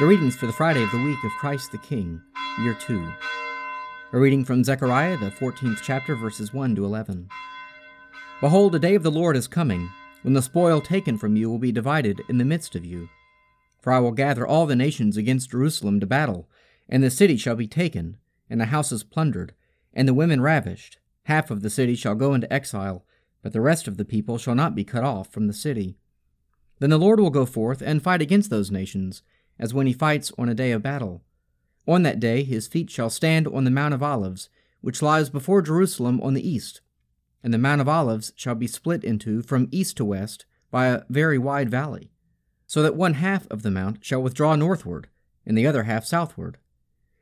The readings for the Friday of the week of Christ the King, year 2. A reading from Zechariah, the 14th chapter, verses 1 to 11. Behold, a day of the Lord is coming, when the spoil taken from you will be divided in the midst of you. For I will gather all the nations against Jerusalem to battle, and the city shall be taken, and the houses plundered, and the women ravished. Half of the city shall go into exile, but the rest of the people shall not be cut off from the city. Then the Lord will go forth and fight against those nations as when he fights on a day of battle. On that day his feet shall stand on the Mount of Olives, which lies before Jerusalem on the east. And the Mount of Olives shall be split into from east to west by a very wide valley, so that one half of the mount shall withdraw northward, and the other half southward.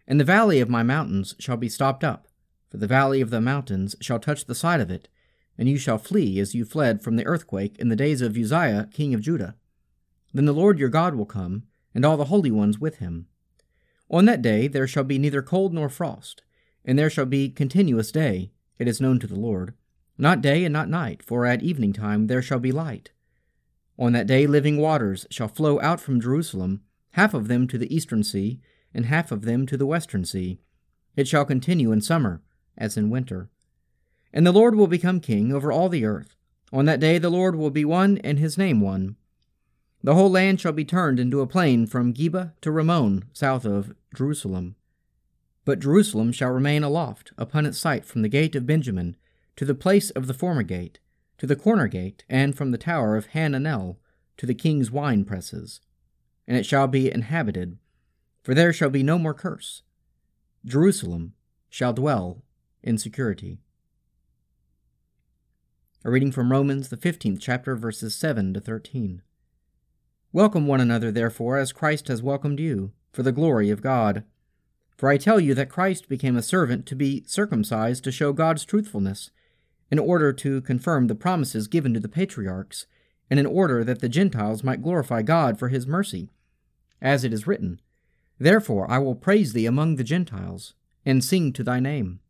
And the valley of my mountains shall be stopped up, for the valley of the mountains shall touch the side of it, and you shall flee as you fled from the earthquake in the days of Uzziah king of Judah. Then the Lord your God will come, and all the holy ones with him. On that day there shall be neither cold nor frost, and there shall be continuous day, it is known to the Lord, not day and not night, for at evening time there shall be light. On that day living waters shall flow out from Jerusalem, half of them to the eastern sea, and half of them to the western sea. It shall continue in summer, as in winter. And the Lord will become king over all the earth. On that day the Lord will be one, and his name one. The whole land shall be turned into a plain from Geba to Rimmon, south of Jerusalem. But Jerusalem shall remain aloft upon its site from the gate of Benjamin to the place of the former gate, to the corner gate, and from the tower of Hananel to the king's wine presses. And it shall be inhabited, for there shall be no more curse. Jerusalem shall dwell in security. A reading from Romans, the 15th chapter, verses 7 to 13. Welcome one another, therefore, as Christ has welcomed you, for the glory of God. For I tell you that Christ became a servant to be circumcised to show God's truthfulness, in order to confirm the promises given to the patriarchs, and in order that the Gentiles might glorify God for his mercy. As it is written, Therefore I will praise thee among the Gentiles, and sing to thy name.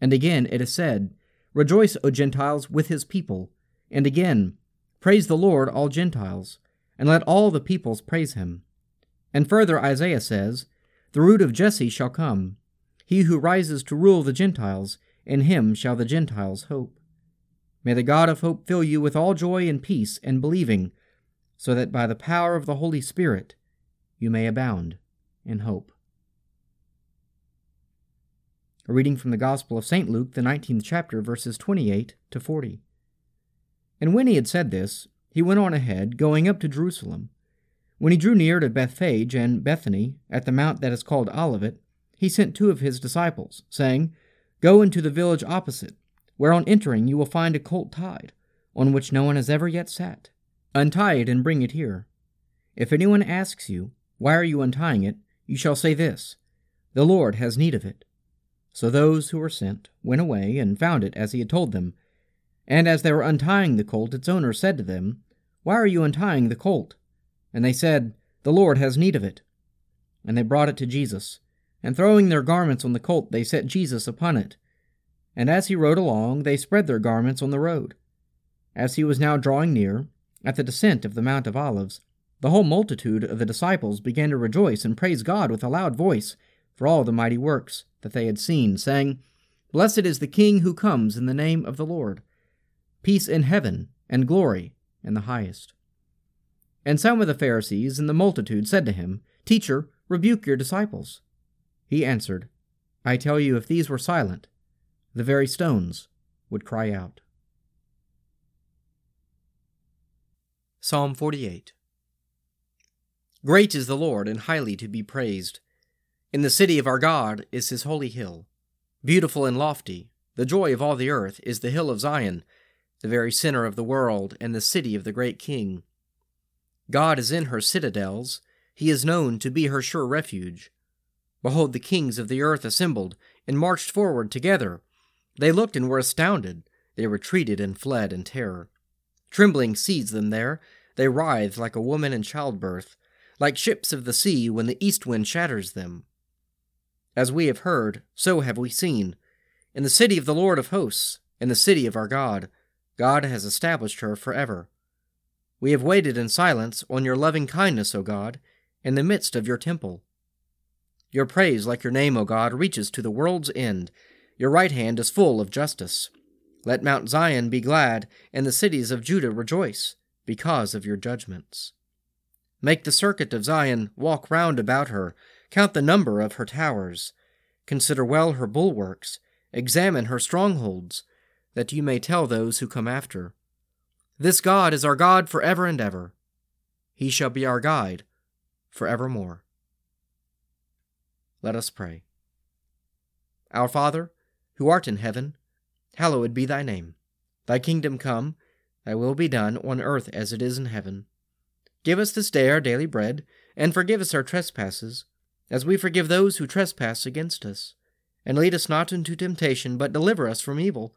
And again it is said, Rejoice, O Gentiles, with his people. And again, Praise the Lord, all Gentiles and let all the peoples praise him. And further, Isaiah says, The root of Jesse shall come, he who rises to rule the Gentiles, in him shall the Gentiles hope. May the God of hope fill you with all joy and peace and believing, so that by the power of the Holy Spirit you may abound in hope. A reading from the Gospel of St. Luke, the 19th chapter, verses 28 to 40. And when he had said this, he went on ahead, going up to Jerusalem. When he drew near to Bethphage and Bethany, at the mount that is called Olivet, he sent two of his disciples, saying, Go into the village opposite, where on entering you will find a colt tied, on which no one has ever yet sat. Untie it and bring it here. If anyone asks you, Why are you untying it? you shall say this The Lord has need of it. So those who were sent went away and found it as he had told them. And as they were untying the colt, its owner said to them, why are you untying the colt? And they said, The Lord has need of it. And they brought it to Jesus. And throwing their garments on the colt, they set Jesus upon it. And as he rode along, they spread their garments on the road. As he was now drawing near, at the descent of the Mount of Olives, the whole multitude of the disciples began to rejoice and praise God with a loud voice for all the mighty works that they had seen, saying, Blessed is the King who comes in the name of the Lord. Peace in heaven and glory in the highest. And some of the Pharisees and the multitude said to him, Teacher, rebuke your disciples. He answered, I tell you, if these were silent, the very stones would cry out. Psalm 48 Great is the Lord, and highly to be praised. In the city of our God is his holy hill. Beautiful and lofty, the joy of all the earth is the hill of Zion the very center of the world and the city of the great king. God is in her citadels, he is known to be her sure refuge. Behold, the kings of the earth assembled and marched forward together. They looked and were astounded. They retreated and fled in terror. Trembling seized them there. They writhed like a woman in childbirth, like ships of the sea when the east wind shatters them. As we have heard, so have we seen. In the city of the Lord of hosts, in the city of our God, God has established her forever. We have waited in silence on your loving kindness, O God, in the midst of your temple. Your praise, like your name, O God, reaches to the world's end. Your right hand is full of justice. Let Mount Zion be glad, and the cities of Judah rejoice, because of your judgments. Make the circuit of Zion walk round about her, count the number of her towers. Consider well her bulwarks, examine her strongholds, that you may tell those who come after. This God is our God for ever and ever. He shall be our guide for evermore. Let us pray. Our Father, who art in heaven, hallowed be thy name. Thy kingdom come, thy will be done on earth as it is in heaven. Give us this day our daily bread, and forgive us our trespasses, as we forgive those who trespass against us. And lead us not into temptation, but deliver us from evil.